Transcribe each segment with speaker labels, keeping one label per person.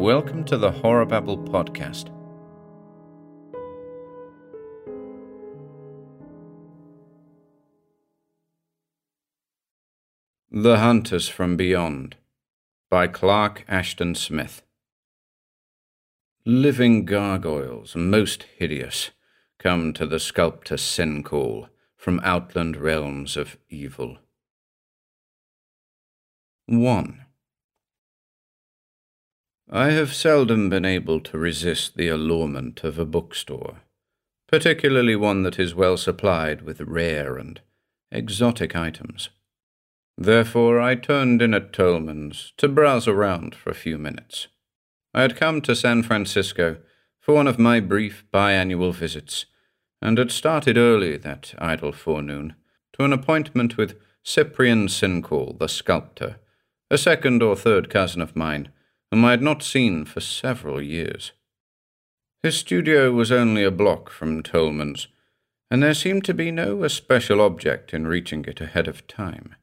Speaker 1: Welcome to the Horror Babble podcast. The Hunters from Beyond by Clark Ashton Smith. Living gargoyles, most hideous, come to the sculptor Sincaul from outland realms of evil. 1. I have seldom been able to resist the allurement of a bookstore, particularly one that is well supplied with rare and exotic items. Therefore, I turned in at Tolman's to browse around for a few minutes. I had come to San Francisco for one of my brief biannual visits, and had started early that idle forenoon to an appointment with Cyprian Sincaul, the sculptor, a second or third cousin of mine whom I had not seen for several years. His studio was only a block from Tolman's, and there seemed to be no especial object in reaching it ahead of time.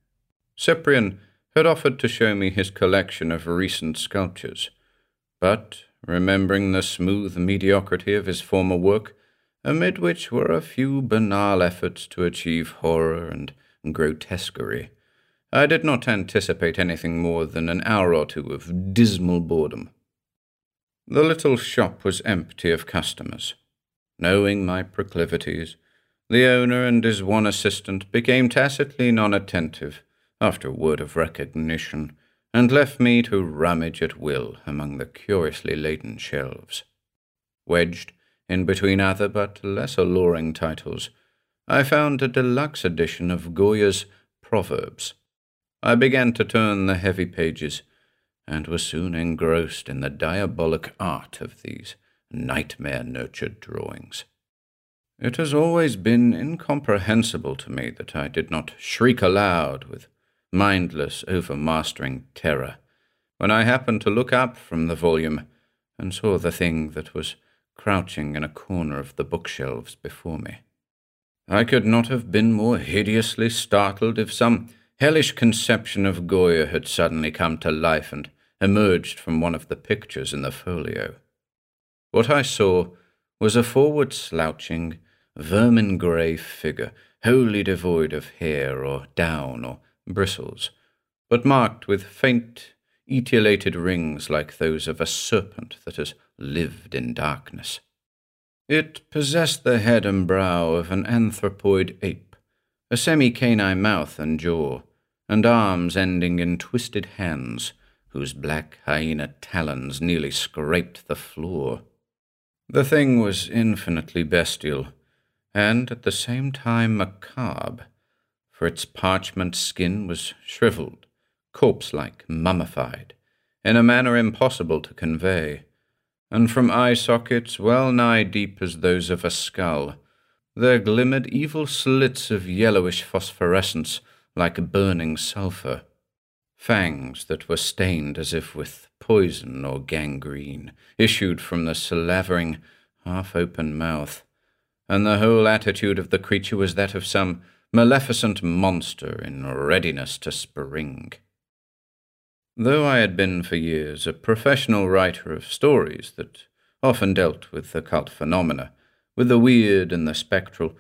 Speaker 1: Cyprian had offered to show me his collection of recent sculptures, but, remembering the smooth mediocrity of his former work, amid which were a few banal efforts to achieve horror and grotesquerie, I did not anticipate anything more than an hour or two of dismal boredom. The little shop was empty of customers. Knowing my proclivities, the owner and his one assistant became tacitly non attentive after a word of recognition, and left me to rummage at will among the curiously laden shelves. Wedged in between other but less alluring titles, I found a deluxe edition of Goya's Proverbs I began to turn the heavy pages, and was soon engrossed in the diabolic art of these nightmare nurtured drawings. It has always been incomprehensible to me that I did not shriek aloud with mindless, overmastering terror when I happened to look up from the volume and saw the thing that was crouching in a corner of the bookshelves before me. I could not have been more hideously startled if some hellish conception of Goya had suddenly come to life and emerged from one of the pictures in the folio. What I saw was a forward slouching, vermin grey figure, wholly devoid of hair or down or bristles, but marked with faint, etiolated rings like those of a serpent that has lived in darkness. It possessed the head and brow of an anthropoid ape, a semi canine mouth and jaw, and arms ending in twisted hands, whose black hyena talons nearly scraped the floor. The thing was infinitely bestial, and at the same time macabre, for its parchment skin was shriveled, corpse like, mummified, in a manner impossible to convey, and from eye sockets well nigh deep as those of a skull, there glimmered evil slits of yellowish phosphorescence like burning sulphur, fangs that were stained as if with poison or gangrene issued from the slavering, half open mouth, and the whole attitude of the creature was that of some maleficent monster in readiness to spring. Though I had been for years a professional writer of stories that often dealt with occult phenomena, with the weird and the spectral,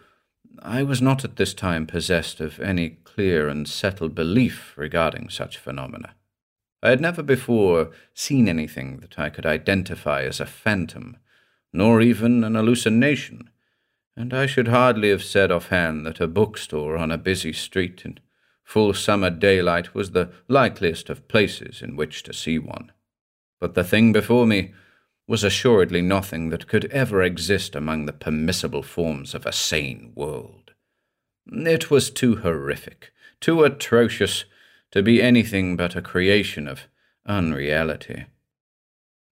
Speaker 1: I was not at this time possessed of any clear and settled belief regarding such phenomena. I had never before seen anything that I could identify as a phantom, nor even an hallucination, and I should hardly have said offhand that a bookstore on a busy street in full summer daylight was the likeliest of places in which to see one. But the thing before me was assuredly nothing that could ever exist among the permissible forms of a sane world. It was too horrific, too atrocious, to be anything but a creation of unreality.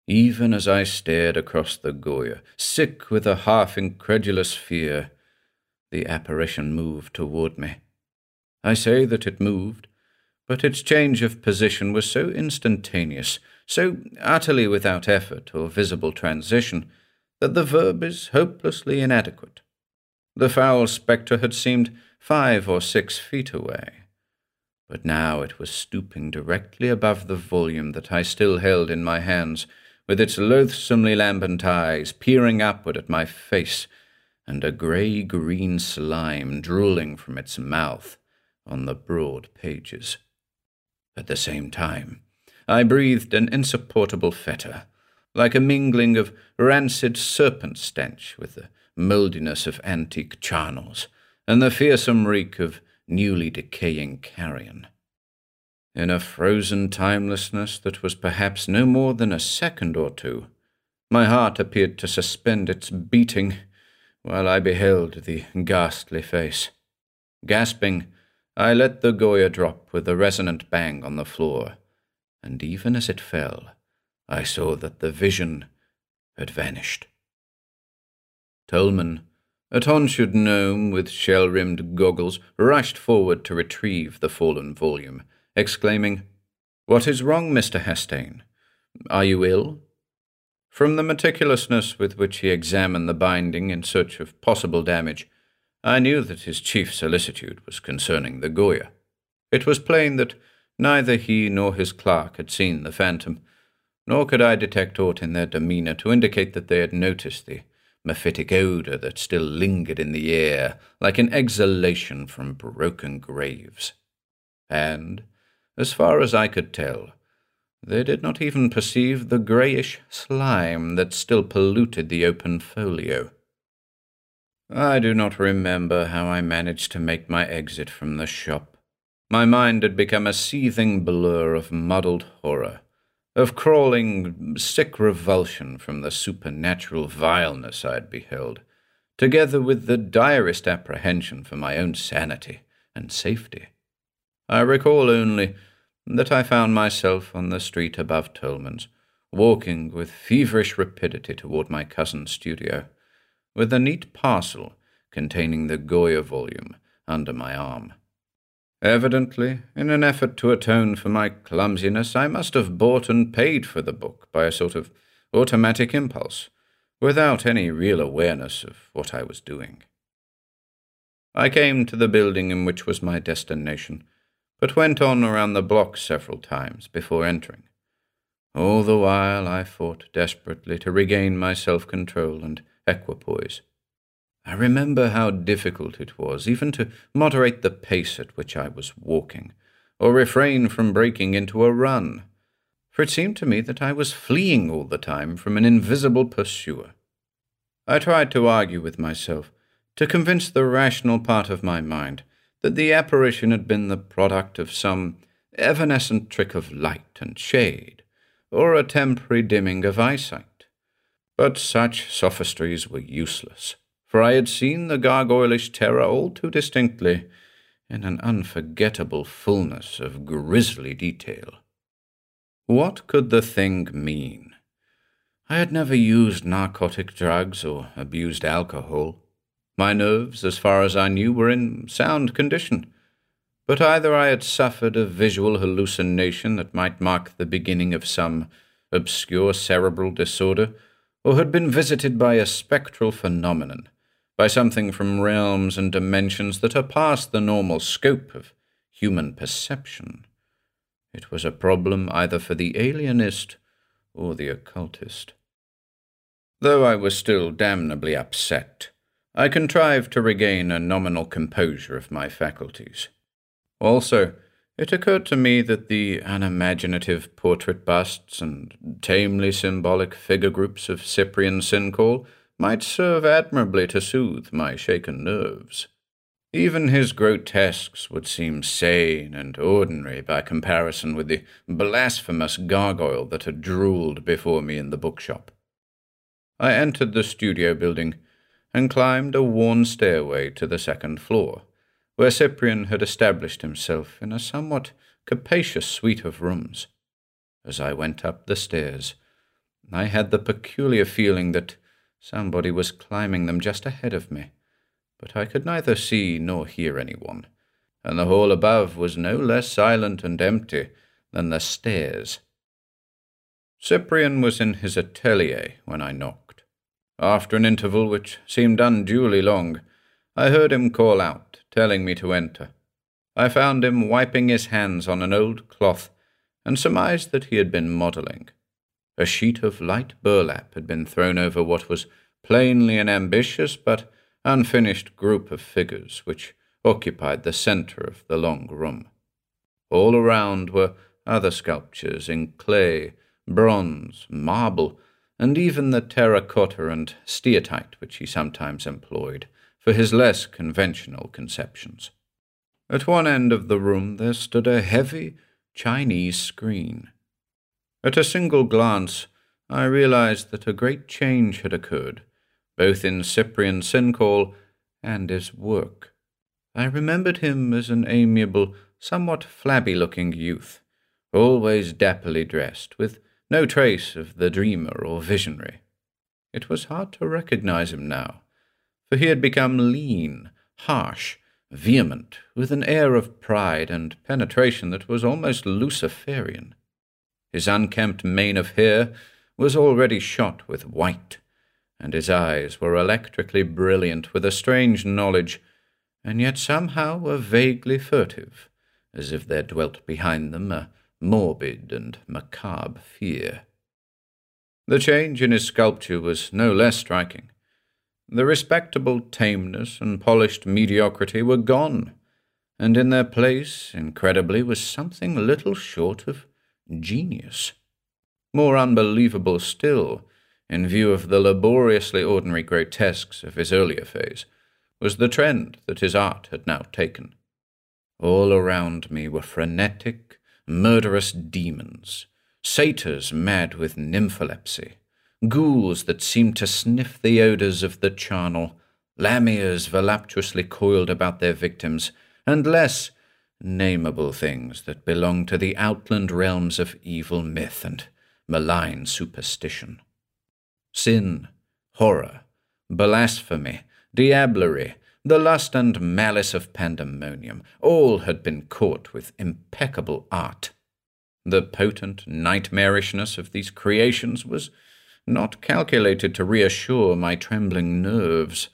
Speaker 1: Even as I stared across the Goya, sick with a half incredulous fear, the apparition moved toward me. I say that it moved, but its change of position was so instantaneous so utterly without effort or visible transition that the verb is hopelessly inadequate. The foul spectre had seemed five or six feet away, but now it was stooping directly above the volume that I still held in my hands, with its loathsomely lambent eyes peering upward at my face, and a grey green slime drooling from its mouth on the broad pages. At the same time, I breathed an insupportable fetor, like a mingling of rancid serpent stench with the mouldiness of antique charnels, and the fearsome reek of newly decaying carrion. In a frozen timelessness that was perhaps no more than a second or two, my heart appeared to suspend its beating while I beheld the ghastly face. Gasping, I let the Goya drop with a resonant bang on the floor, and even as it fell, I saw that the vision had vanished. Tolman, a tonsured gnome with shell rimmed goggles, rushed forward to retrieve the fallen volume, exclaiming, What is wrong, Mr. Hastane? Are you ill? From the meticulousness with which he examined the binding in search of possible damage, I knew that his chief solicitude was concerning the Goya. It was plain that neither he nor his clerk had seen the phantom, nor could I detect aught in their demeanour to indicate that they had noticed the mephitic odour that still lingered in the air like an exhalation from broken graves. And, as far as I could tell, they did not even perceive the greyish slime that still polluted the open folio. I do not remember how I managed to make my exit from the shop. My mind had become a seething blur of muddled horror of crawling sick revulsion from the supernatural vileness I had beheld, together with the direst apprehension for my own sanity and safety. I recall only that I found myself on the street above Tolman's, walking with feverish rapidity toward my cousin's studio, with a neat parcel containing the Goya volume under my arm. Evidently, in an effort to atone for my clumsiness, I must have bought and paid for the book by a sort of automatic impulse, without any real awareness of what I was doing. I came to the building in which was my destination, but went on around the block several times before entering. All the while I fought desperately to regain my self control and equipoise. I remember how difficult it was even to moderate the pace at which I was walking, or refrain from breaking into a run, for it seemed to me that I was fleeing all the time from an invisible pursuer. I tried to argue with myself, to convince the rational part of my mind that the apparition had been the product of some evanescent trick of light and shade, or a temporary dimming of eyesight. But such sophistries were useless for I had seen the gargoylish terror all too distinctly, in an unforgettable fullness of grisly detail. What could the thing mean? I had never used narcotic drugs or abused alcohol. My nerves, as far as I knew, were in sound condition. But either I had suffered a visual hallucination that might mark the beginning of some obscure cerebral disorder, or had been visited by a spectral phenomenon by something from realms and dimensions that are past the normal scope of human perception. It was a problem either for the alienist or the occultist. Though I was still damnably upset, I contrived to regain a nominal composure of my faculties. Also, it occurred to me that the unimaginative portrait busts and tamely symbolic figure groups of Cyprian Sincaul might serve admirably to soothe my shaken nerves. Even his grotesques would seem sane and ordinary by comparison with the blasphemous gargoyle that had drooled before me in the bookshop. I entered the studio building and climbed a worn stairway to the second floor, where Cyprian had established himself in a somewhat capacious suite of rooms. As I went up the stairs, I had the peculiar feeling that Somebody was climbing them just ahead of me, but I could neither see nor hear anyone, and the hall above was no less silent and empty than the stairs. Cyprian was in his atelier when I knocked. After an interval which seemed unduly long, I heard him call out, telling me to enter. I found him wiping his hands on an old cloth, and surmised that he had been modelling. A sheet of light burlap had been thrown over what was plainly an ambitious but unfinished group of figures which occupied the centre of the long room. All around were other sculptures in clay, bronze, marble, and even the terracotta and steatite which he sometimes employed for his less conventional conceptions. At one end of the room there stood a heavy Chinese screen. At a single glance, I realized that a great change had occurred, both in Cyprian Sincaul and his work. I remembered him as an amiable, somewhat flabby looking youth, always dapperly dressed, with no trace of the dreamer or visionary. It was hard to recognize him now, for he had become lean, harsh, vehement, with an air of pride and penetration that was almost Luciferian. His unkempt mane of hair was already shot with white, and his eyes were electrically brilliant with a strange knowledge, and yet somehow were vaguely furtive, as if there dwelt behind them a morbid and macabre fear. The change in his sculpture was no less striking. The respectable tameness and polished mediocrity were gone, and in their place, incredibly, was something little short of genius. More unbelievable still, in view of the laboriously ordinary grotesques of his earlier phase, was the trend that his art had now taken. All around me were frenetic, murderous demons, satyrs mad with nympholepsy, ghouls that seemed to sniff the odours of the charnel, lammergeiers voluptuously coiled about their victims, and less nameable things that belonged to the outland realms of evil myth and malign superstition. Sin, horror, blasphemy, diablerie, the lust and malice of pandemonium, all had been caught with impeccable art. The potent nightmarishness of these creations was not calculated to reassure my trembling nerves,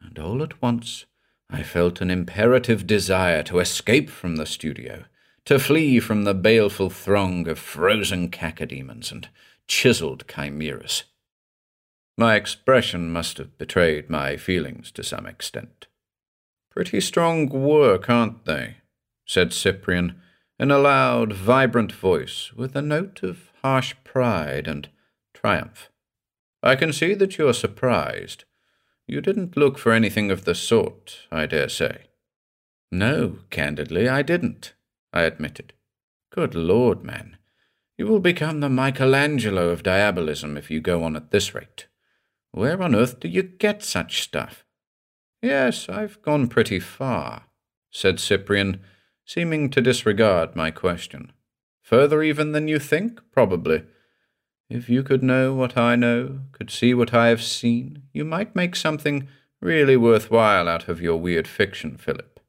Speaker 1: and all at once I felt an imperative desire to escape from the studio, to flee from the baleful throng of frozen cacodemons and chiselled chimeras. My expression must have betrayed my feelings to some extent. Pretty strong work, aren't they? said Cyprian, in a loud, vibrant voice, with a note of harsh pride and triumph. I can see that you're surprised. You didn't look for anything of the sort, I dare say. No, candidly, I didn't, I admitted. Good Lord, man, you will become the Michelangelo of diabolism if you go on at this rate. Where on earth do you get such stuff? Yes, I've gone pretty far, said Cyprian, seeming to disregard my question. Further even than you think, probably. If you could know what I know, could see what I have seen, you might make something really worthwhile out of your weird fiction, Philip.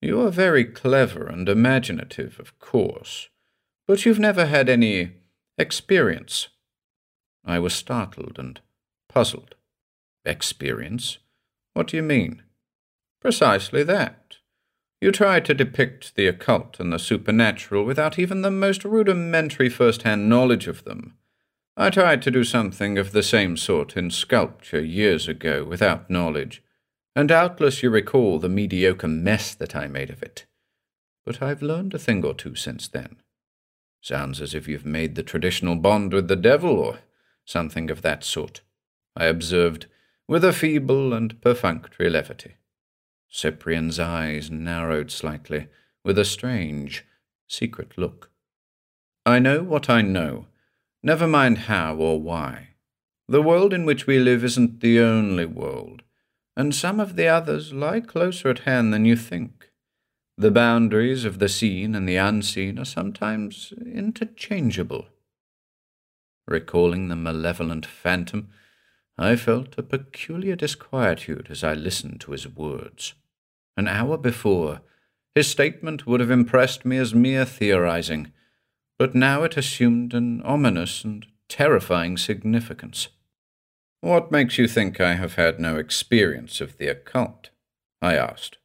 Speaker 1: You are very clever and imaginative, of course, but you've never had any experience. I was startled and puzzled. Experience? What do you mean? Precisely that. You try to depict the occult and the supernatural without even the most rudimentary first hand knowledge of them. I tried to do something of the same sort in sculpture years ago without knowledge, and doubtless you recall the mediocre mess that I made of it. But I've learned a thing or two since then. Sounds as if you've made the traditional bond with the devil or something of that sort. I observed, with a feeble and perfunctory levity. Cyprian's eyes narrowed slightly, with a strange, secret look. I know what I know, never mind how or why. The world in which we live isn't the only world, and some of the others lie closer at hand than you think. The boundaries of the seen and the unseen are sometimes interchangeable. Recalling the malevolent phantom, I felt a peculiar disquietude as I listened to his words. An hour before, his statement would have impressed me as mere theorizing, but now it assumed an ominous and terrifying significance. What makes you think I have had no experience of the occult? I asked.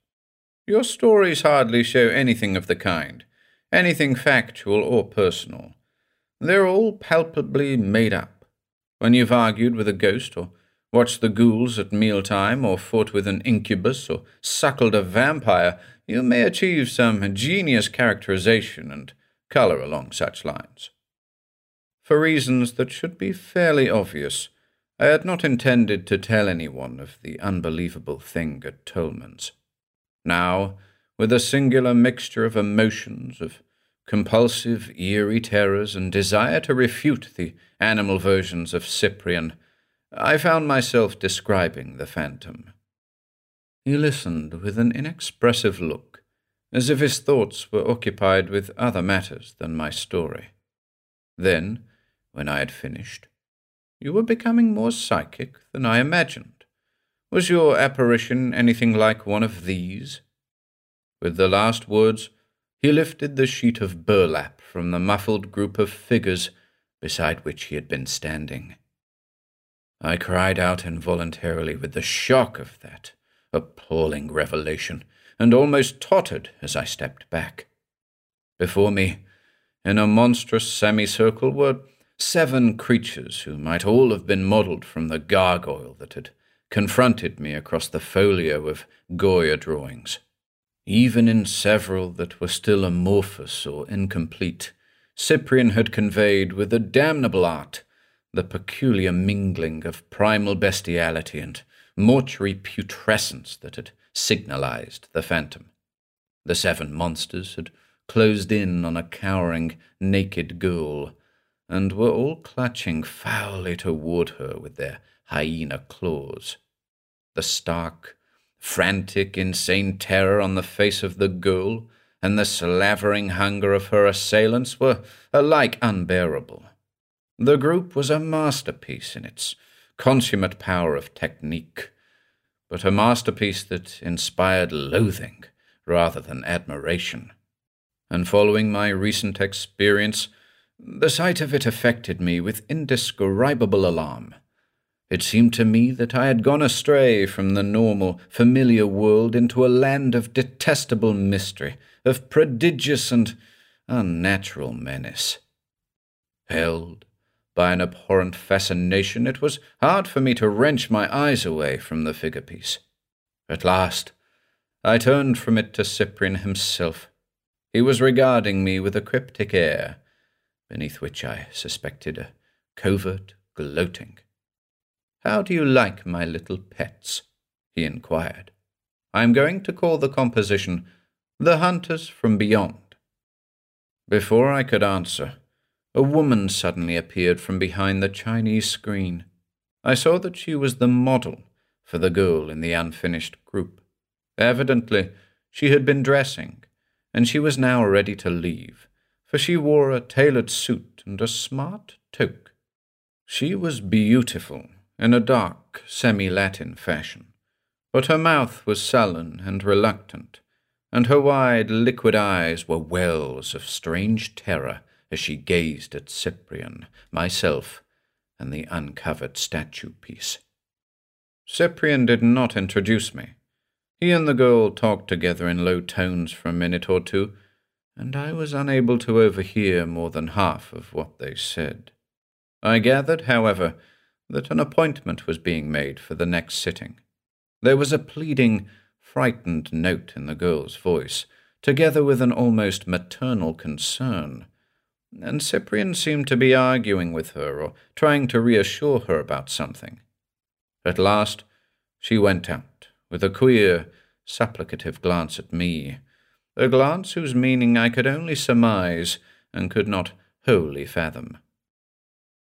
Speaker 1: Your stories hardly show anything of the kind, anything factual or personal. They're all palpably made up. When you've argued with a ghost, or watched the ghouls at mealtime, or fought with an incubus, or suckled a vampire, you may achieve some genius characterization and colour along such lines. For reasons that should be fairly obvious, I had not intended to tell anyone of the unbelievable thing at Tolman's. Now, with a singular mixture of emotions, of compulsive, eerie terrors, and desire to refute the animal versions of Cyprian, I found myself describing the phantom. He listened with an inexpressive look, as if his thoughts were occupied with other matters than my story. Then, when I had finished, you were becoming more psychic than I imagined. Was your apparition anything like one of these? With the last words, he lifted the sheet of burlap from the muffled group of figures beside which he had been standing. I cried out involuntarily with the shock of that appalling revelation, and almost tottered as I stepped back. Before me, in a monstrous semicircle, were seven creatures who might all have been modelled from the gargoyle that had confronted me across the folio of Goya drawings. Even in several that were still amorphous or incomplete, Cyprian had conveyed with a damnable art the peculiar mingling of primal bestiality and mortuary putrescence that had signalized the phantom. The seven monsters had closed in on a cowering, naked ghoul, and were all clutching foully toward her with their hyena claws. The stark, frantic, insane terror on the face of the ghoul and the slavering hunger of her assailants were alike unbearable. The group was a masterpiece in its consummate power of technique, but a masterpiece that inspired loathing rather than admiration. And following my recent experience, the sight of it affected me with indescribable alarm. It seemed to me that I had gone astray from the normal, familiar world into a land of detestable mystery, of prodigious and unnatural menace. Held by an abhorrent fascination, it was hard for me to wrench my eyes away from the figure piece. At last, I turned from it to Cyprian himself. He was regarding me with a cryptic air, beneath which I suspected a covert gloating. How do you like my little pets? he inquired. I am going to call the composition The Hunters from Beyond. Before I could answer, a woman suddenly appeared from behind the Chinese screen. I saw that she was the model for the girl in the unfinished group. Evidently, she had been dressing, and she was now ready to leave, for she wore a tailored suit and a smart toque. She was beautiful in a dark, semi Latin fashion, but her mouth was sullen and reluctant, and her wide, liquid eyes were wells of strange terror as she gazed at Cyprian, myself, and the uncovered statue piece. Cyprian did not introduce me. He and the girl talked together in low tones for a minute or two, and I was unable to overhear more than half of what they said. I gathered, however, that an appointment was being made for the next sitting. There was a pleading, frightened note in the girl's voice, together with an almost maternal concern, and Cyprian seemed to be arguing with her or trying to reassure her about something. At last, she went out, with a queer, supplicative glance at me, a glance whose meaning I could only surmise and could not wholly fathom.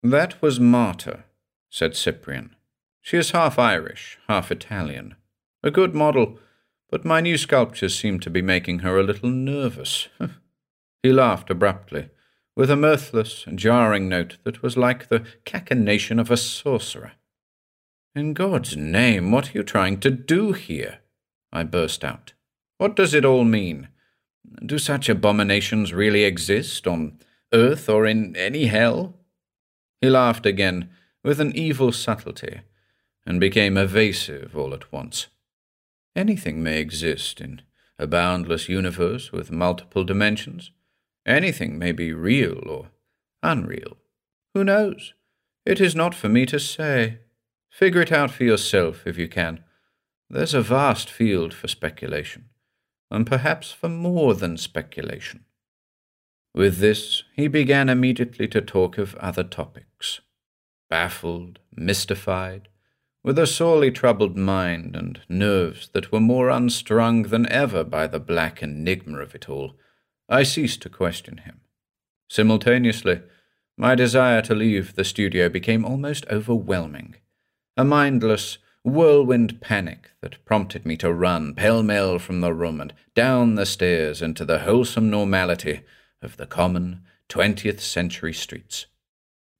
Speaker 1: That was Marta, said Cyprian. She is half Irish, half Italian. A good model, but my new sculptures seem to be making her a little nervous. he laughed abruptly, with a mirthless, jarring note that was like the cachinnation of a sorcerer. In God's name, what are you trying to do here? I burst out. What does it all mean? Do such abominations really exist on earth or in any hell? He laughed again, with an evil subtlety, and became evasive all at once. Anything may exist in a boundless universe with multiple dimensions. Anything may be real or Unreal. Who knows? It is not for me to say. Figure it out for yourself if you can. There's a vast field for speculation, and perhaps for more than speculation. With this, he began immediately to talk of other topics. Baffled, mystified, with a sorely troubled mind and nerves that were more unstrung than ever by the black enigma of it all, I ceased to question him. Simultaneously, my desire to leave the studio became almost overwhelming. A mindless, whirlwind panic that prompted me to run pell mell from the room and down the stairs into the wholesome normality of the common twentieth century streets.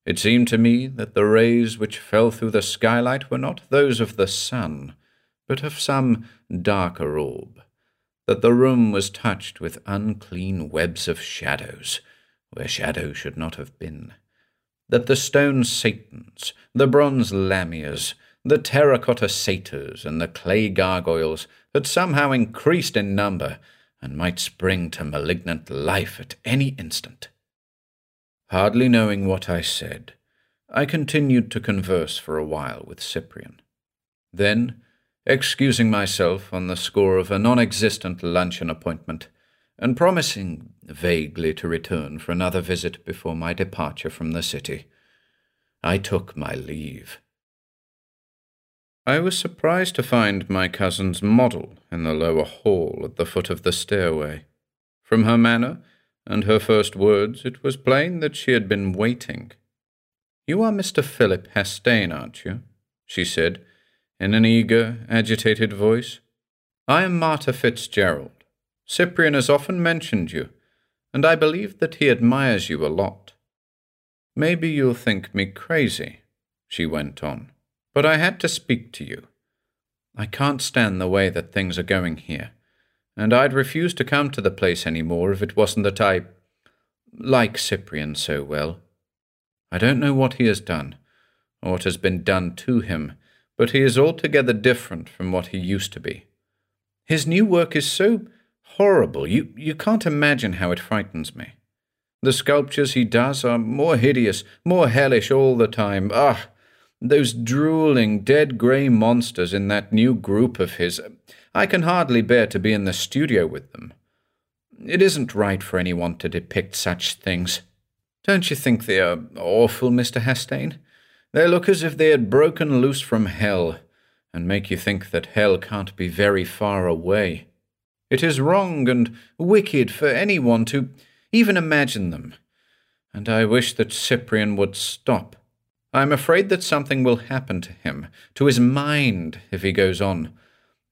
Speaker 1: It seemed to me that the rays which fell through the skylight were not those of the sun, but of some darker orb, that the room was touched with unclean webs of shadows, where shadow should not have been, that the stone Satans, the bronze Lamias, the terracotta satyrs, and the clay gargoyles had somehow increased in number and might spring to malignant life at any instant. Hardly knowing what I said, I continued to converse for a while with Cyprian. Then, excusing myself on the score of a non existent luncheon appointment, and promising vaguely to return for another visit before my departure from the city, I took my leave. I was surprised to find my cousin's model in the lower hall at the foot of the stairway. From her manner and her first words, it was plain that she had been waiting. You are Mr. Philip Hastane, aren't you? she said, in an eager, agitated voice. I am Marta Fitzgerald. Cyprian has often mentioned you, and I believe that he admires you a lot. Maybe you'll think me crazy, she went on, but I had to speak to you. I can't stand the way that things are going here, and I'd refuse to come to the place any more if it wasn't that I like Cyprian so well. I don't know what he has done, or what has been done to him, but he is altogether different from what he used to be. His new work is so horrible. You, you can't imagine how it frightens me. The sculptures he does are more hideous, more hellish all the time. Ah, those drooling, dead grey monsters in that new group of his. I can hardly bear to be in the studio with them. It isn't right for anyone to depict such things. Don't you think they are awful, Mr. Hastane? They look as if they had broken loose from hell, and make you think that hell can't be very far away. It is wrong and wicked for anyone to even imagine them, and I wish that Cyprian would stop. I am afraid that something will happen to him, to his mind, if he goes on.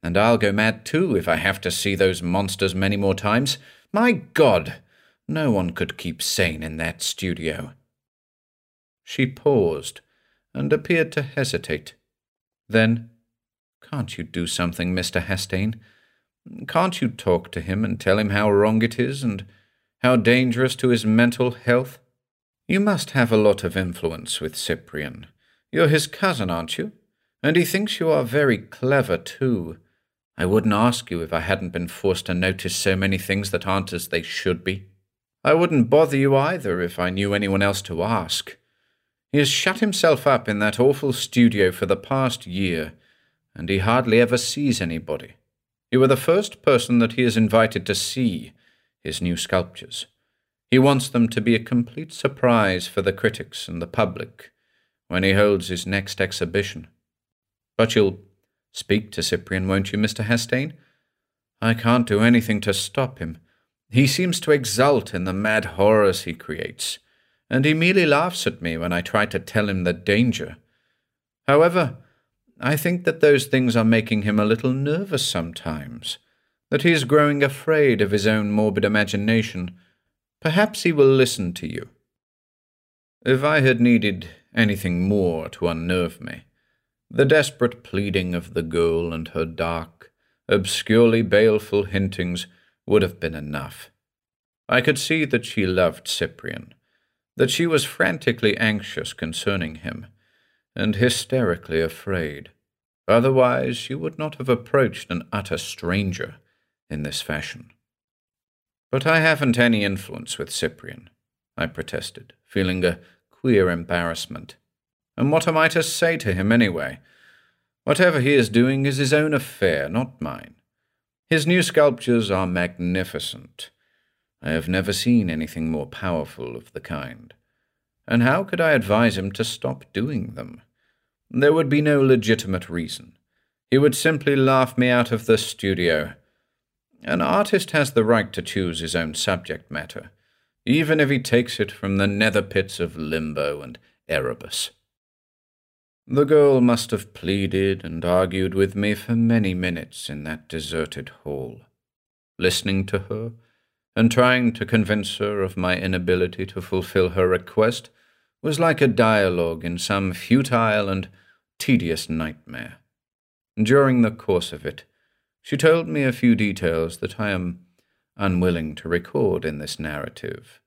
Speaker 1: And I'll go mad too if I have to see those monsters many more times. My God! No one could keep sane in that studio. She paused and appeared to hesitate. Then, Can't you do something, Mr. Hastane? Can't you talk to him and tell him how wrong it is and how dangerous to his mental health? You must have a lot of influence with Cyprian. You're his cousin, aren't you? And he thinks you are very clever, too. I wouldn't ask you if I hadn't been forced to notice so many things that aren't as they should be. I wouldn't bother you either if I knew anyone else to ask. He has shut himself up in that awful studio for the past year, and he hardly ever sees anybody. You are the first person that he has invited to see his new sculptures. He wants them to be a complete surprise for the critics and the public when he holds his next exhibition. But you'll speak to Cyprian, won't you, Mr. Hastane? I can't do anything to stop him. He seems to exult in the mad horrors he creates, and he merely laughs at me when I try to tell him the danger. However, I think that those things are making him a little nervous sometimes, that he is growing afraid of his own morbid imagination. Perhaps he will listen to you. If I had needed anything more to unnerve me, the desperate pleading of the girl and her dark, obscurely baleful hintings would have been enough. I could see that she loved Cyprian, that she was frantically anxious concerning him, and hysterically afraid. Otherwise, she would not have approached an utter stranger in this fashion. But I haven't any influence with Cyprian. I protested, feeling a queer embarrassment. And what am I to say to him anyway? Whatever he is doing is his own affair, not mine. His new sculptures are magnificent. I have never seen anything more powerful of the kind. And how could I advise him to stop doing them? There would be no legitimate reason. He would simply laugh me out of the studio. An artist has the right to choose his own subject matter, even if he takes it from the nether pits of limbo and Erebus. The girl must have pleaded and argued with me for many minutes in that deserted hall. Listening to her, and trying to convince her of my inability to fulfill her request, was like a dialogue in some futile and tedious nightmare. During the course of it, she told me a few details that I am unwilling to record in this narrative,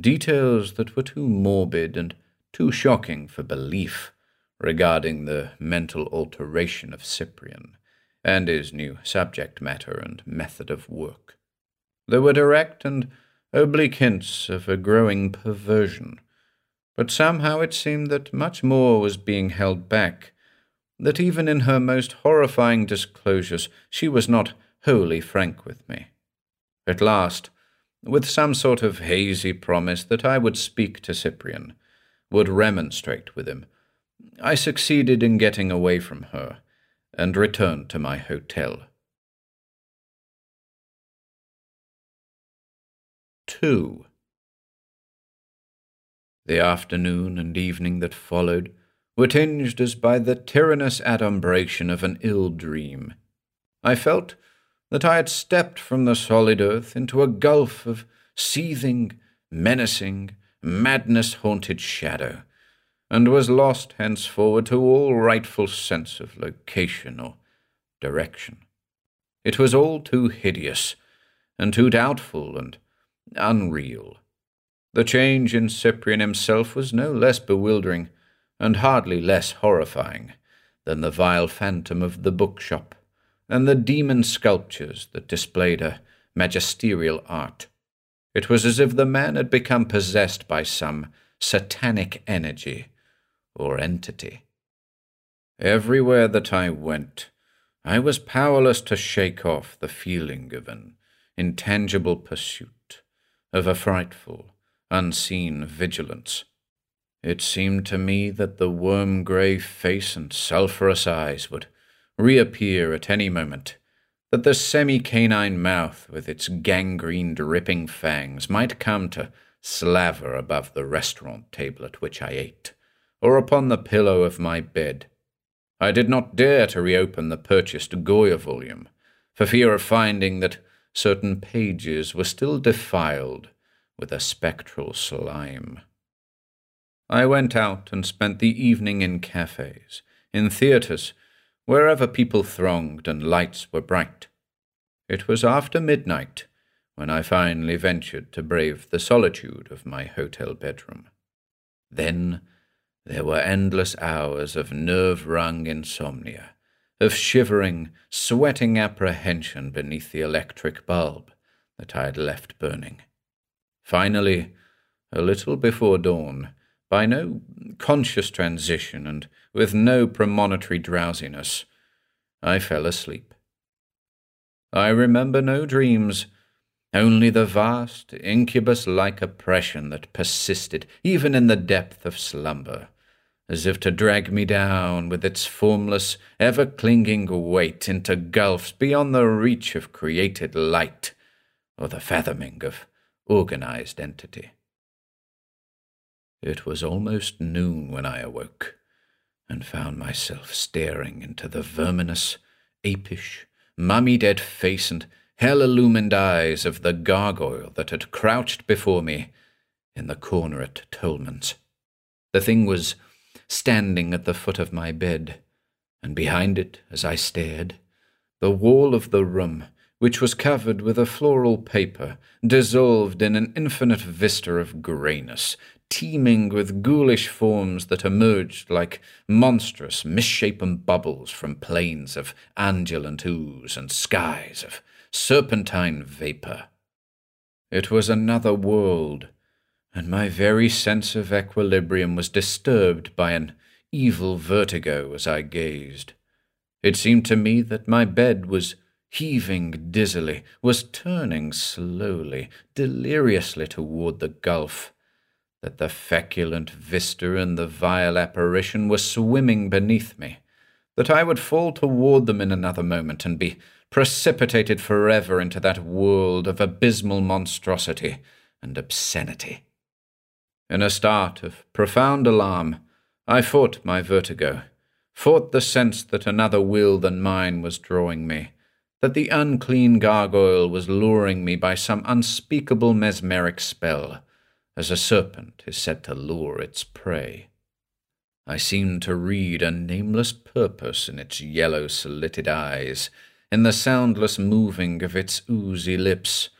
Speaker 1: details that were too morbid and too shocking for belief regarding the mental alteration of Cyprian and his new subject matter and method of work. There were direct and oblique hints of a growing perversion, but somehow it seemed that much more was being held back that even in her most horrifying disclosures she was not wholly frank with me. At last, with some sort of hazy promise that I would speak to Cyprian, would remonstrate with him, I succeeded in getting away from her and returned to my hotel. 2. The afternoon and evening that followed were tinged as by the tyrannous adumbration of an ill dream. I felt that I had stepped from the solid earth into a gulf of seething, menacing, madness haunted shadow, and was lost henceforward to all rightful sense of location or direction. It was all too hideous, and too doubtful and unreal. The change in Cyprian himself was no less bewildering and hardly less horrifying than the vile phantom of the bookshop and the demon sculptures that displayed a magisterial art. It was as if the man had become possessed by some satanic energy or entity. Everywhere that I went, I was powerless to shake off the feeling of an intangible pursuit, of a frightful, unseen vigilance it seemed to me that the worm grey face and sulphurous eyes would reappear at any moment, that the semi canine mouth with its gangrene dripping fangs might come to slaver above the restaurant table at which I ate, or upon the pillow of my bed. I did not dare to reopen the purchased Goya volume, for fear of finding that certain pages were still defiled with a spectral slime. I went out and spent the evening in cafes, in theatres, wherever people thronged and lights were bright. It was after midnight when I finally ventured to brave the solitude of my hotel bedroom. Then there were endless hours of nerve wrung insomnia, of shivering, sweating apprehension beneath the electric bulb that I had left burning. Finally, a little before dawn, by no conscious transition and with no premonitory drowsiness, I fell asleep. I remember no dreams, only the vast, incubus like oppression that persisted even in the depth of slumber, as if to drag me down with its formless, ever clinging weight into gulfs beyond the reach of created light or the fathoming of organized entity. It was almost noon when I awoke, and found myself staring into the verminous, apish, mummy dead face and hell illumined eyes of the gargoyle that had crouched before me in the corner at Tolman's. The thing was standing at the foot of my bed, and behind it, as I stared, the wall of the room, which was covered with a floral paper, dissolved in an infinite vista of greyness, teeming with ghoulish forms that emerged like monstrous, misshapen bubbles from plains of andulant ooze and skies of serpentine vapour. It was another world, and my very sense of equilibrium was disturbed by an evil vertigo as I gazed. It seemed to me that my bed was heaving dizzily, was turning slowly, deliriously toward the gulf, that the feculent vista and the vile apparition were swimming beneath me, that I would fall toward them in another moment and be precipitated forever into that world of abysmal monstrosity and obscenity. In a start of profound alarm, I fought my vertigo, fought the sense that another will than mine was drawing me, that the unclean gargoyle was luring me by some unspeakable mesmeric spell, as a serpent is said to lure its prey. I seemed to read a nameless purpose in its yellow slitted eyes, in the soundless moving of its oozy lips,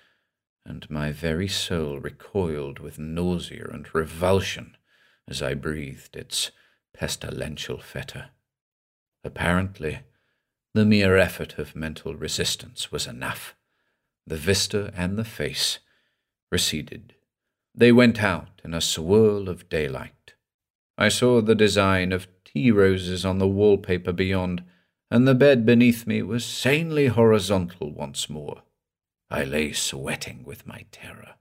Speaker 1: and my very soul recoiled with nausea and revulsion as I breathed its pestilential fetor. Apparently, the mere effort of mental resistance was enough. The vista and the face receded. They went out in a swirl of daylight. I saw the design of tea roses on the wallpaper beyond, and the bed beneath me was sanely horizontal once more. I lay sweating with my terror,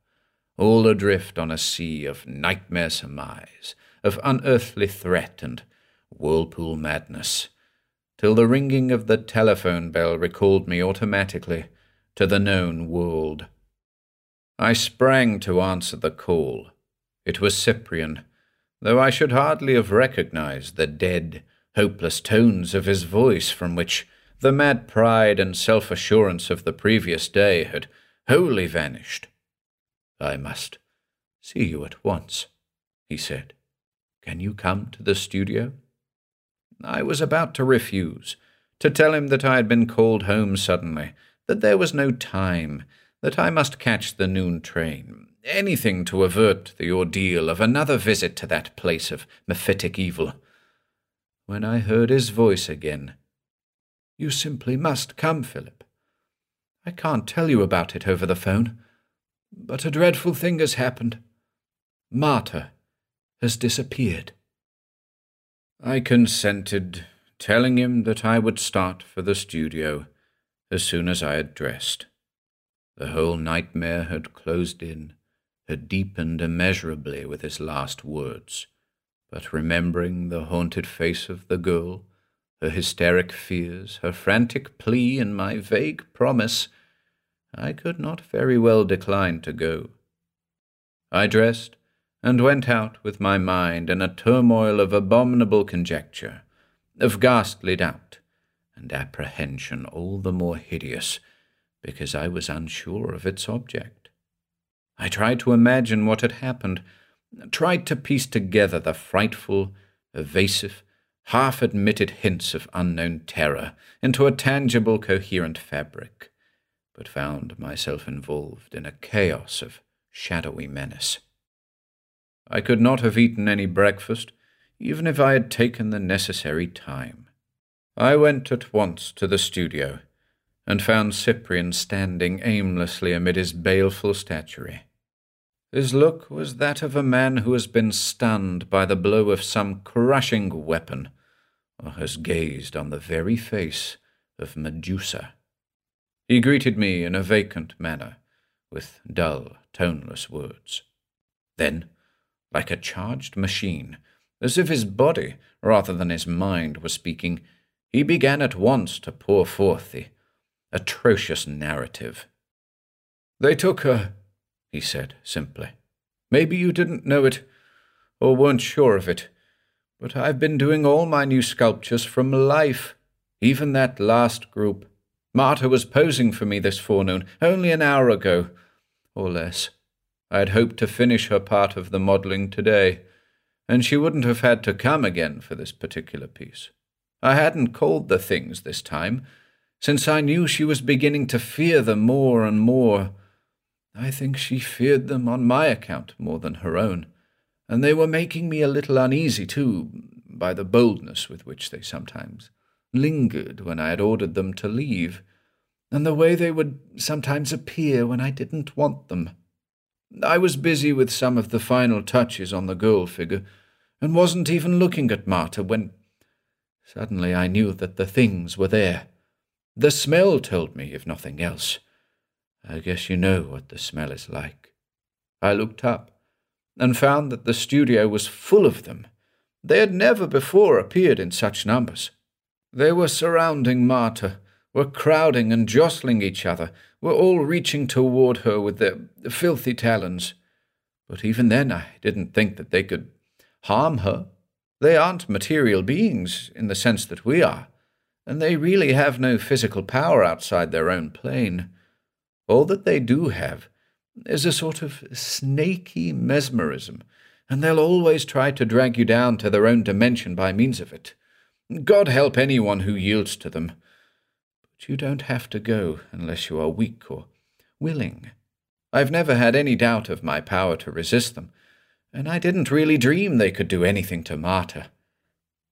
Speaker 1: all adrift on a sea of nightmare surmise, of unearthly threat and whirlpool madness till the ringing of the telephone bell recalled me automatically to the known world. I sprang to answer the call. It was Cyprian, though I should hardly have recognized the dead, hopeless tones of his voice from which the mad pride and self assurance of the previous day had wholly vanished. I must see you at once, he said. Can you come to the studio? I was about to refuse, to tell him that I had been called home suddenly, that there was no time, that I must catch the noon train, anything to avert the ordeal of another visit to that place of mephitic evil. When I heard his voice again, You simply must come, Philip. I can't tell you about it over the phone, but a dreadful thing has happened. Marta has disappeared. I consented, telling him that I would start for the studio as soon as I had dressed. The whole nightmare had closed in, had deepened immeasurably with his last words, but remembering the haunted face of the girl, her hysteric fears, her frantic plea, and my vague promise, I could not very well decline to go. I dressed and went out with my mind in a turmoil of abominable conjecture, of ghastly doubt, and apprehension all the more hideous because I was unsure of its object. I tried to imagine what had happened, tried to piece together the frightful, evasive, half admitted hints of unknown terror into a tangible, coherent fabric, but found myself involved in a chaos of shadowy menace. I could not have eaten any breakfast, even if I had taken the necessary time. I went at once to the studio, and found Cyprian standing aimlessly amid his baleful statuary. His look was that of a man who has been stunned by the blow of some crushing weapon, has gazed on the very face of Medusa. He greeted me in a vacant manner, with dull, toneless words. Then, like a charged machine, as if his body, rather than his mind, were speaking, he began at once to pour forth the atrocious narrative. They took her, he said simply. Maybe you didn't know it, or weren't sure of it, but I've been doing all my new sculptures from life, even that last group. Marta was posing for me this forenoon, only an hour ago, or less. I had hoped to finish her part of the modelling today, and she wouldn't have had to come again for this particular piece. I hadn't called the things this time, since I knew she was beginning to fear them more and more. I think she feared them on my account more than her own, and they were making me a little uneasy, too, by the boldness with which they sometimes lingered when I had ordered them to leave, and the way they would sometimes appear when I didn't want them. I was busy with some of the final touches on the girl figure, and wasn't even looking at Marta when suddenly I knew that the things were there. The smell told me, if nothing else. I guess you know what the smell is like. I looked up and found that the studio was full of them. They had never before appeared in such numbers. They were surrounding Marta, were crowding and jostling each other, were all reaching toward her with their filthy talons. But even then I didn't think that they could harm her. They aren't material beings in the sense that we are, and they really have no physical power outside their own plane. All that they do have is a sort of snaky mesmerism, and they'll always try to drag you down to their own dimension by means of it. God help anyone who yields to them. But you don't have to go unless you are weak or willing. I've never had any doubt of my power to resist them, and I didn't really dream they could do anything to Marta.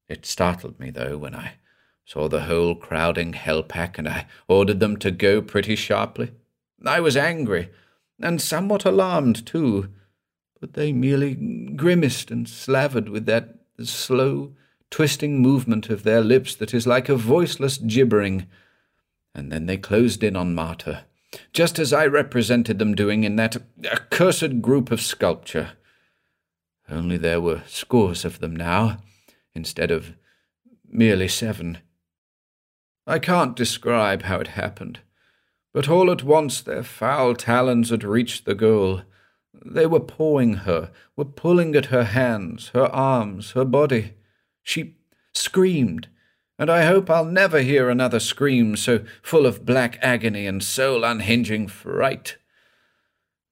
Speaker 1: It startled me, though, when I saw the whole crowding hell pack, and I ordered them to go pretty sharply. I was angry, and somewhat alarmed, too, but they merely grimaced and slavered with that slow, twisting movement of their lips that is like a voiceless gibbering. And then they closed in on Marta, just as I represented them doing in that accursed group of sculpture. Only there were scores of them now, instead of merely seven. I can't describe how it happened, but all at once their foul talons had reached the girl. They were pawing her, were pulling at her hands, her arms, her body. She screamed, and I hope I'll never hear another scream so full of black agony and soul unhinging fright.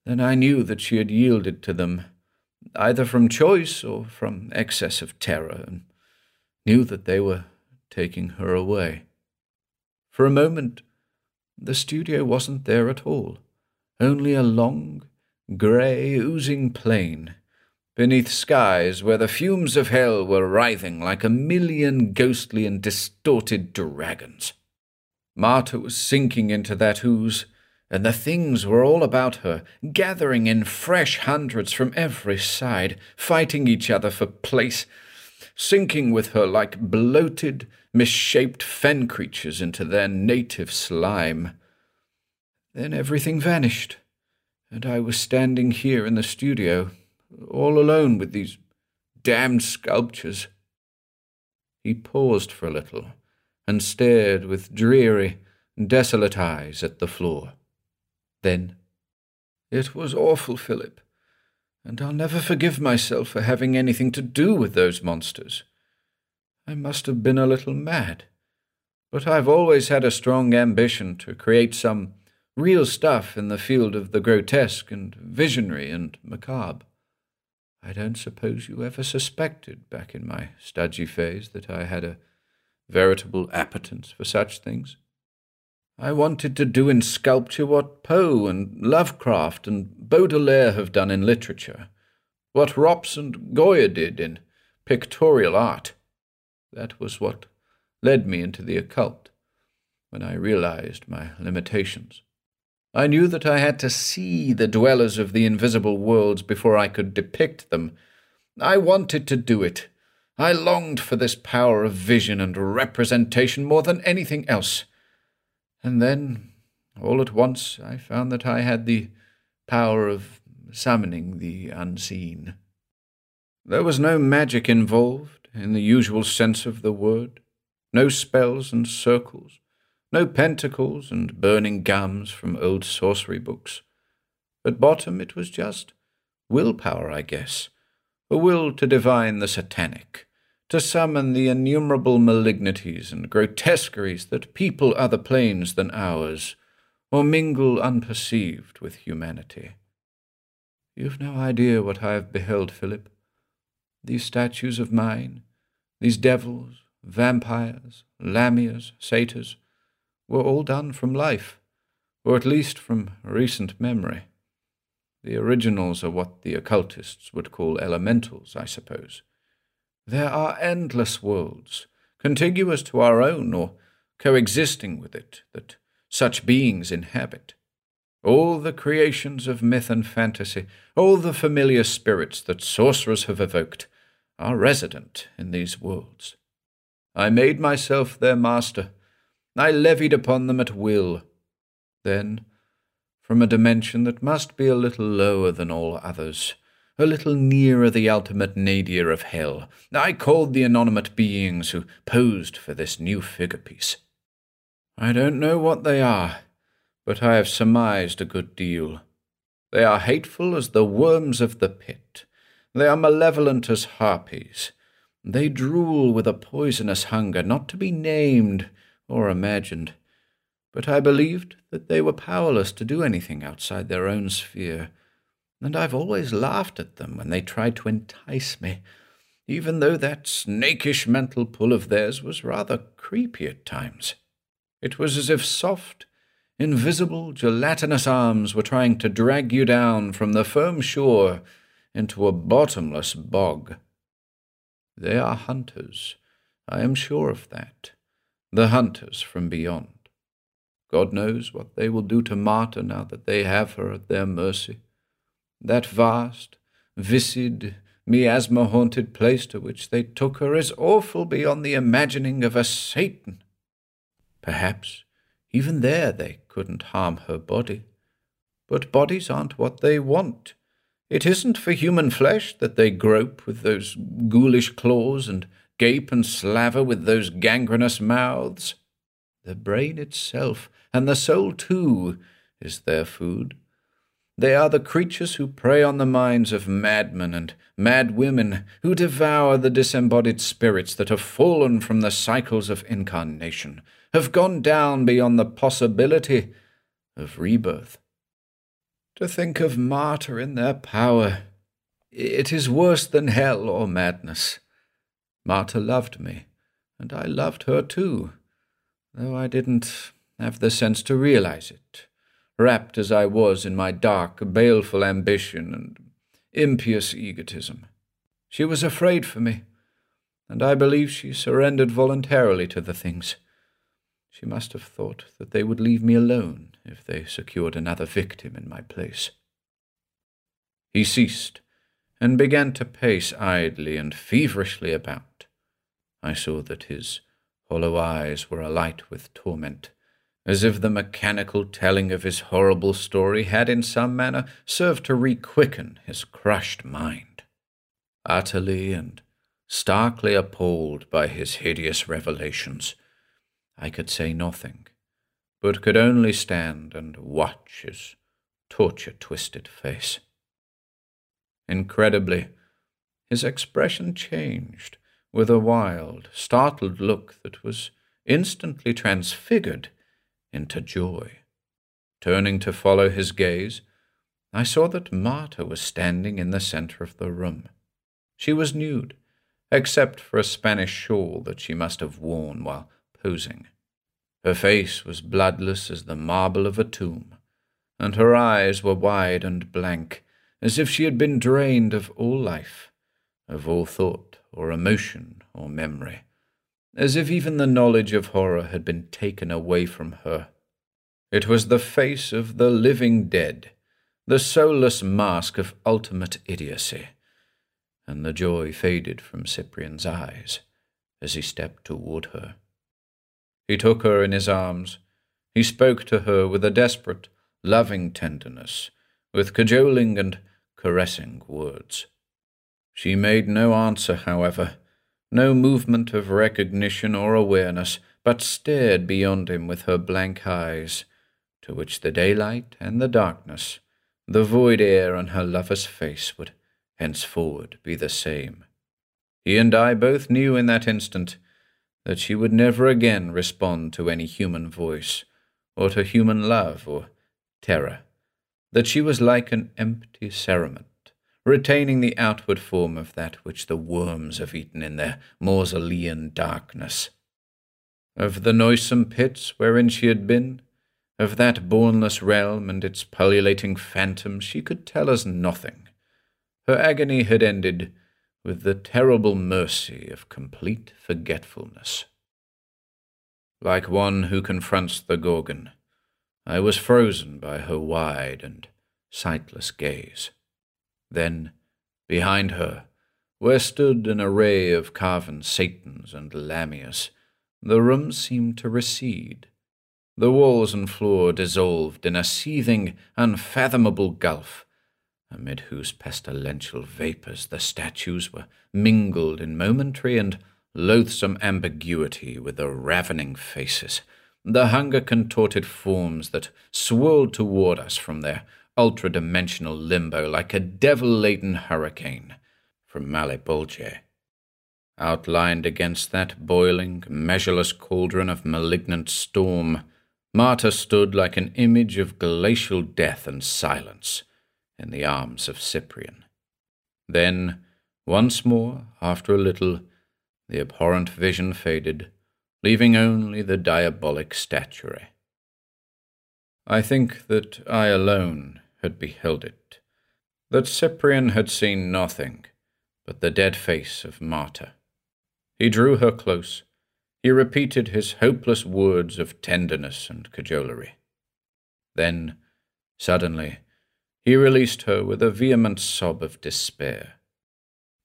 Speaker 1: Then I knew that she had yielded to them, either from choice or from excess of terror, and knew that they were taking her away. For a moment, the studio wasn't there at all, only a long, grey, oozing plain, beneath skies where the fumes of hell were writhing like a million ghostly and distorted dragons. Marta was sinking into that ooze, and the things were all about her, gathering in fresh hundreds from every side, fighting each other for place, sinking with her like bloated, misshaped fen creatures into their native slime. Then everything vanished, and I was standing here in the studio, all alone with these damned sculptures. He paused for a little and stared with dreary, desolate eyes at the floor. Then, It was awful, Philip, and I'll never forgive myself for having anything to do with those monsters. I must have been a little mad, but I've always had a strong ambition to create some real stuff in the field of the grotesque and visionary and macabre. I don't suppose you ever suspected, back in my stodgy phase, that I had a veritable appetence for such things. I wanted to do in sculpture what Poe and Lovecraft and Baudelaire have done in literature, what Rops and Goya did in pictorial art. That was what led me into the occult, when I realized my limitations. I knew that I had to see the dwellers of the invisible worlds before I could depict them. I wanted to do it. I longed for this power of vision and representation more than anything else. And then, all at once, I found that I had the power of summoning the unseen. There was no magic involved, in the usual sense of the word, no spells and circles, no pentacles and burning gums from old sorcery books. At bottom, it was just willpower, I guess, a will to divine the satanic, to summon the innumerable malignities and grotesqueries that people other planes than ours, or mingle unperceived with humanity. You've no idea what I have beheld, Philip. These statues of mine, these devils, vampires, lamias, satyrs, were all done from life, or at least from recent memory. The originals are what the occultists would call elementals, I suppose. There are endless worlds, contiguous to our own or coexisting with it, that such beings inhabit. All the creations of myth and fantasy, all the familiar spirits that sorcerers have evoked, are resident in these worlds. I made myself their master. I levied upon them at will. Then, from a dimension that must be a little lower than all others, a little nearer the ultimate nadir of hell, I called the inanimate beings who posed for this new figure piece. I don't know what they are, but I have surmised a good deal. They are hateful as the worms of the pit. They are malevolent as harpies. They drool with a poisonous hunger not to be named or imagined. But I believed that they were powerless to do anything outside their own sphere, and I've always laughed at them when they tried to entice me, even though that snakish mental pull of theirs was rather creepy at times. It was as if soft, invisible, gelatinous arms were trying to drag you down from the firm shore into a bottomless bog. They are hunters, I am sure of that, the hunters from beyond. God knows what they will do to Marta now that they have her at their mercy. That vast, viscid, miasma haunted place to which they took her is awful beyond the imagining of a Satan. Perhaps even there they couldn't harm her body. But bodies aren't what they want. It isn't for human flesh that they grope with those ghoulish claws and gape and slaver with those gangrenous mouths. The brain itself, and the soul too, is their food. They are the creatures who prey on the minds of madmen and mad women, who devour the disembodied spirits that have fallen from the cycles of incarnation, have gone down beyond the possibility of rebirth. To think of Marta in their power, it is worse than hell or madness. Marta loved me, and I loved her too, though I didn't have the sense to realize it, wrapped as I was in my dark, baleful ambition and impious egotism. She was afraid for me, and I believe she surrendered voluntarily to the things. She must have thought that they would leave me alone if they secured another victim in my place. He ceased and began to pace idly and feverishly about. I saw that his hollow eyes were alight with torment, as if the mechanical telling of his horrible story had in some manner served to requicken his crushed mind. Utterly and starkly appalled by his hideous revelations, I could say nothing, but could only stand and watch his torture twisted face. Incredibly, his expression changed with a wild, startled look that was instantly transfigured into joy. Turning to follow his gaze, I saw that Marta was standing in the center of the room. She was nude, except for a Spanish shawl that she must have worn while posing. Her face was bloodless as the marble of a tomb, and her eyes were wide and blank, as if she had been drained of all life, of all thought or emotion or memory, as if even the knowledge of horror had been taken away from her. It was the face of the living dead, the soulless mask of ultimate idiocy, and the joy faded from Cyprian's eyes as he stepped toward her. He took her in his arms. He spoke to her with a desperate, loving tenderness, with cajoling and caressing words. She made no answer, however, no movement of recognition or awareness, but stared beyond him with her blank eyes, to which the daylight and the darkness, the void air on her lover's face would henceforward be the same. He and I both knew in that instant that she would never again respond to any human voice, or to human love or terror, that she was like an empty cerement, retaining the outward form of that which the worms have eaten in their mausolean darkness. Of the noisome pits wherein she had been, of that bournless realm and its pullulating phantoms, she could tell us nothing. Her agony had ended with the terrible mercy of complete forgetfulness. Like one who confronts the Gorgon, I was frozen by her wide and sightless gaze. Then, behind her, where stood an array of carven satans and lamias, the room seemed to recede. The walls and floor dissolved in a seething, unfathomable gulf, amid whose pestilential vapours the statues were mingled in momentary and loathsome ambiguity with the ravening faces, the hunger contorted forms that swirled toward us from their ultra dimensional limbo like a devil laden hurricane from Malebolge. Outlined against that boiling, measureless cauldron of malignant storm, Marta stood like an image of glacial death and silence in the arms of Cyprian. Then, once more, after a little, the abhorrent vision faded, leaving only the diabolic statuary. I think that I alone had beheld it, that Cyprian had seen nothing but the dead face of Marta. He drew her close. He repeated his hopeless words of tenderness and cajolery. Then, suddenly, he released her with a vehement sob of despair.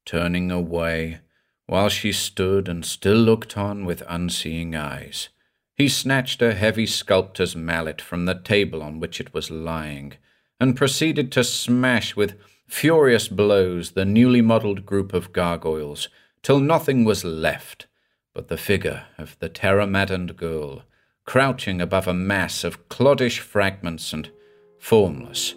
Speaker 1: Turning away, while she stood and still looked on with unseeing eyes, he snatched a heavy sculptor's mallet from the table on which it was lying and proceeded to smash with furious blows the newly modelled group of gargoyles till nothing was left but the figure of the terror maddened girl, crouching above a mass of cloddish fragments and formless,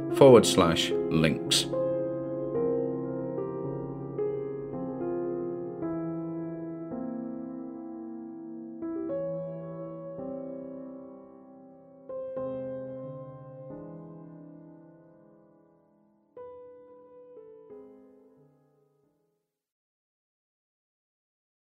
Speaker 1: forward slash links.